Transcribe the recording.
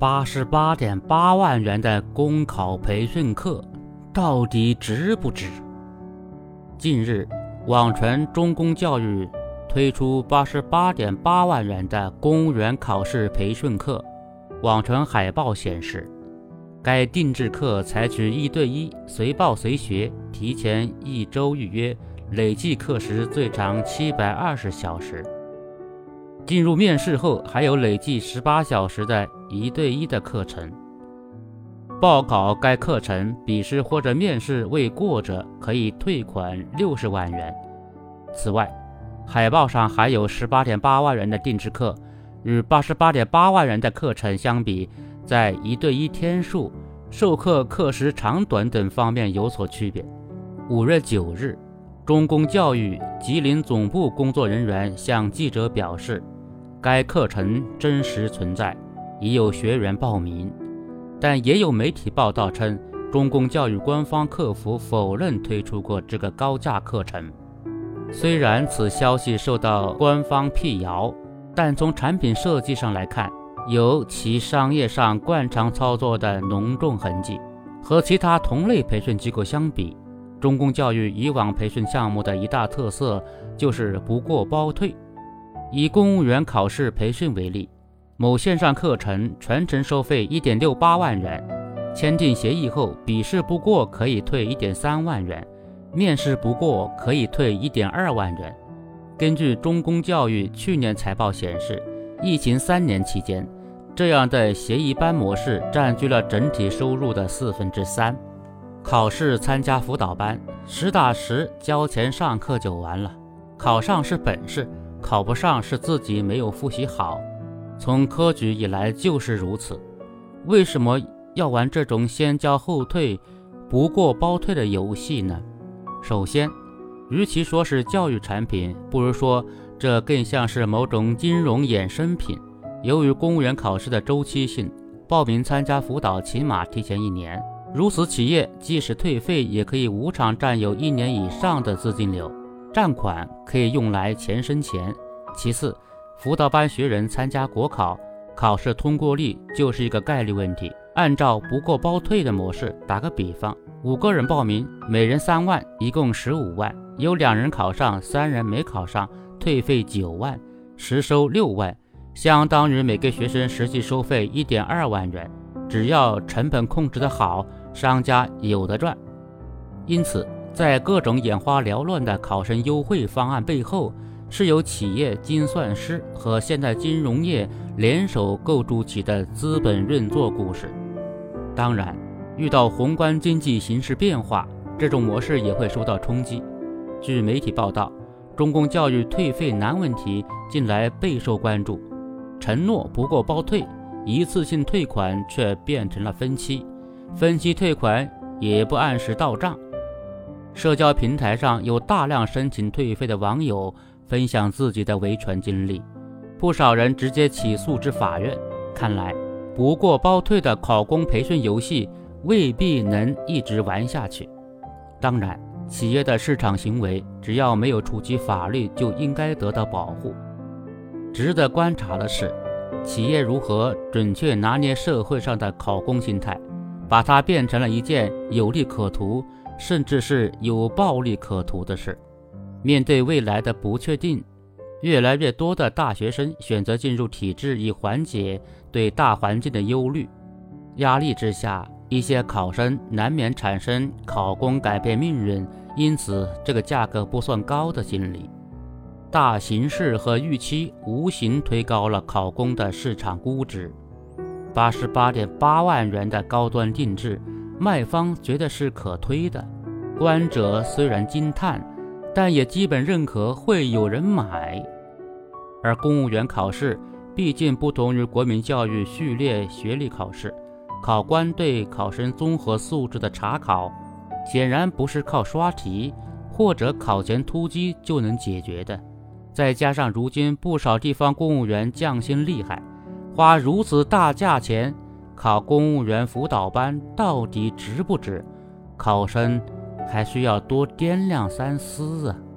八十八点八万元的公考培训课到底值不值？近日，网传中公教育推出八十八点八万元的公务员考试培训课。网传海报显示，该定制课采取一对一、随报随学，提前一周预约，累计课时最长七百二十小时。进入面试后，还有累计十八小时的一对一的课程。报考该课程，笔试或者面试未过者可以退款六十万元。此外，海报上还有十八点八万元的定制课，与八十八点八万元的课程相比，在一对一天数、授课课时长短等方面有所区别。五月九日，中公教育吉林总部工作人员向记者表示。该课程真实存在，已有学员报名，但也有媒体报道称，中公教育官方客服否认推出过这个高价课程。虽然此消息受到官方辟谣，但从产品设计上来看，有其商业上惯常操作的浓重痕迹。和其他同类培训机构相比，中公教育以往培训项目的一大特色就是不过包退。以公务员考试培训为例，某线上课程全程收费一点六八万元，签订协议后，笔试不过可以退一点三万元，面试不过可以退一点二万元。根据中公教育去年财报显示，疫情三年期间，这样的协议班模式占据了整体收入的四分之三。考试参加辅导班，实打实交钱上课就完了，考上是本事。考不上是自己没有复习好，从科举以来就是如此。为什么要玩这种先交后退、不过包退的游戏呢？首先，与其说是教育产品，不如说这更像是某种金融衍生品。由于公务员考试的周期性，报名参加辅导起码提前一年，如此企业即使退费，也可以无偿占有一年以上的资金流。占款可以用来钱生钱。其次，辅导班学人参加国考，考试通过率就是一个概率问题。按照不过包退的模式，打个比方，五个人报名，每人三万，一共十五万。有两人考上，三人没考上，退费九万，实收六万，相当于每个学生实际收费一点二万元。只要成本控制得好，商家有的赚。因此。在各种眼花缭乱的考生优惠方案背后，是由企业精算师和现代金融业联手构筑起的资本运作故事。当然，遇到宏观经济形势变化，这种模式也会受到冲击。据媒体报道，中公教育退费难问题近来备受关注，承诺不过包退，一次性退款却变成了分期，分期退款也不按时到账。社交平台上有大量申请退费的网友分享自己的维权经历，不少人直接起诉至法院。看来，不过包退的考公培训游戏未必能一直玩下去。当然，企业的市场行为只要没有触及法律，就应该得到保护。值得观察的是，企业如何准确拿捏社会上的考公心态，把它变成了一件有利可图。甚至是有暴利可图的事。面对未来的不确定，越来越多的大学生选择进入体制以缓解对大环境的忧虑。压力之下，一些考生难免产生考公改变命运，因此这个价格不算高的心理。大形势和预期无形推高了考公的市场估值。八十八点八万元的高端定制。卖方觉得是可推的，观者虽然惊叹，但也基本认可会有人买。而公务员考试毕竟不同于国民教育序列学历考试，考官对考生综合素质的查考，显然不是靠刷题或者考前突击就能解决的。再加上如今不少地方公务员降薪厉害，花如此大价钱。考公务员辅导班到底值不值？考生还需要多掂量三思啊。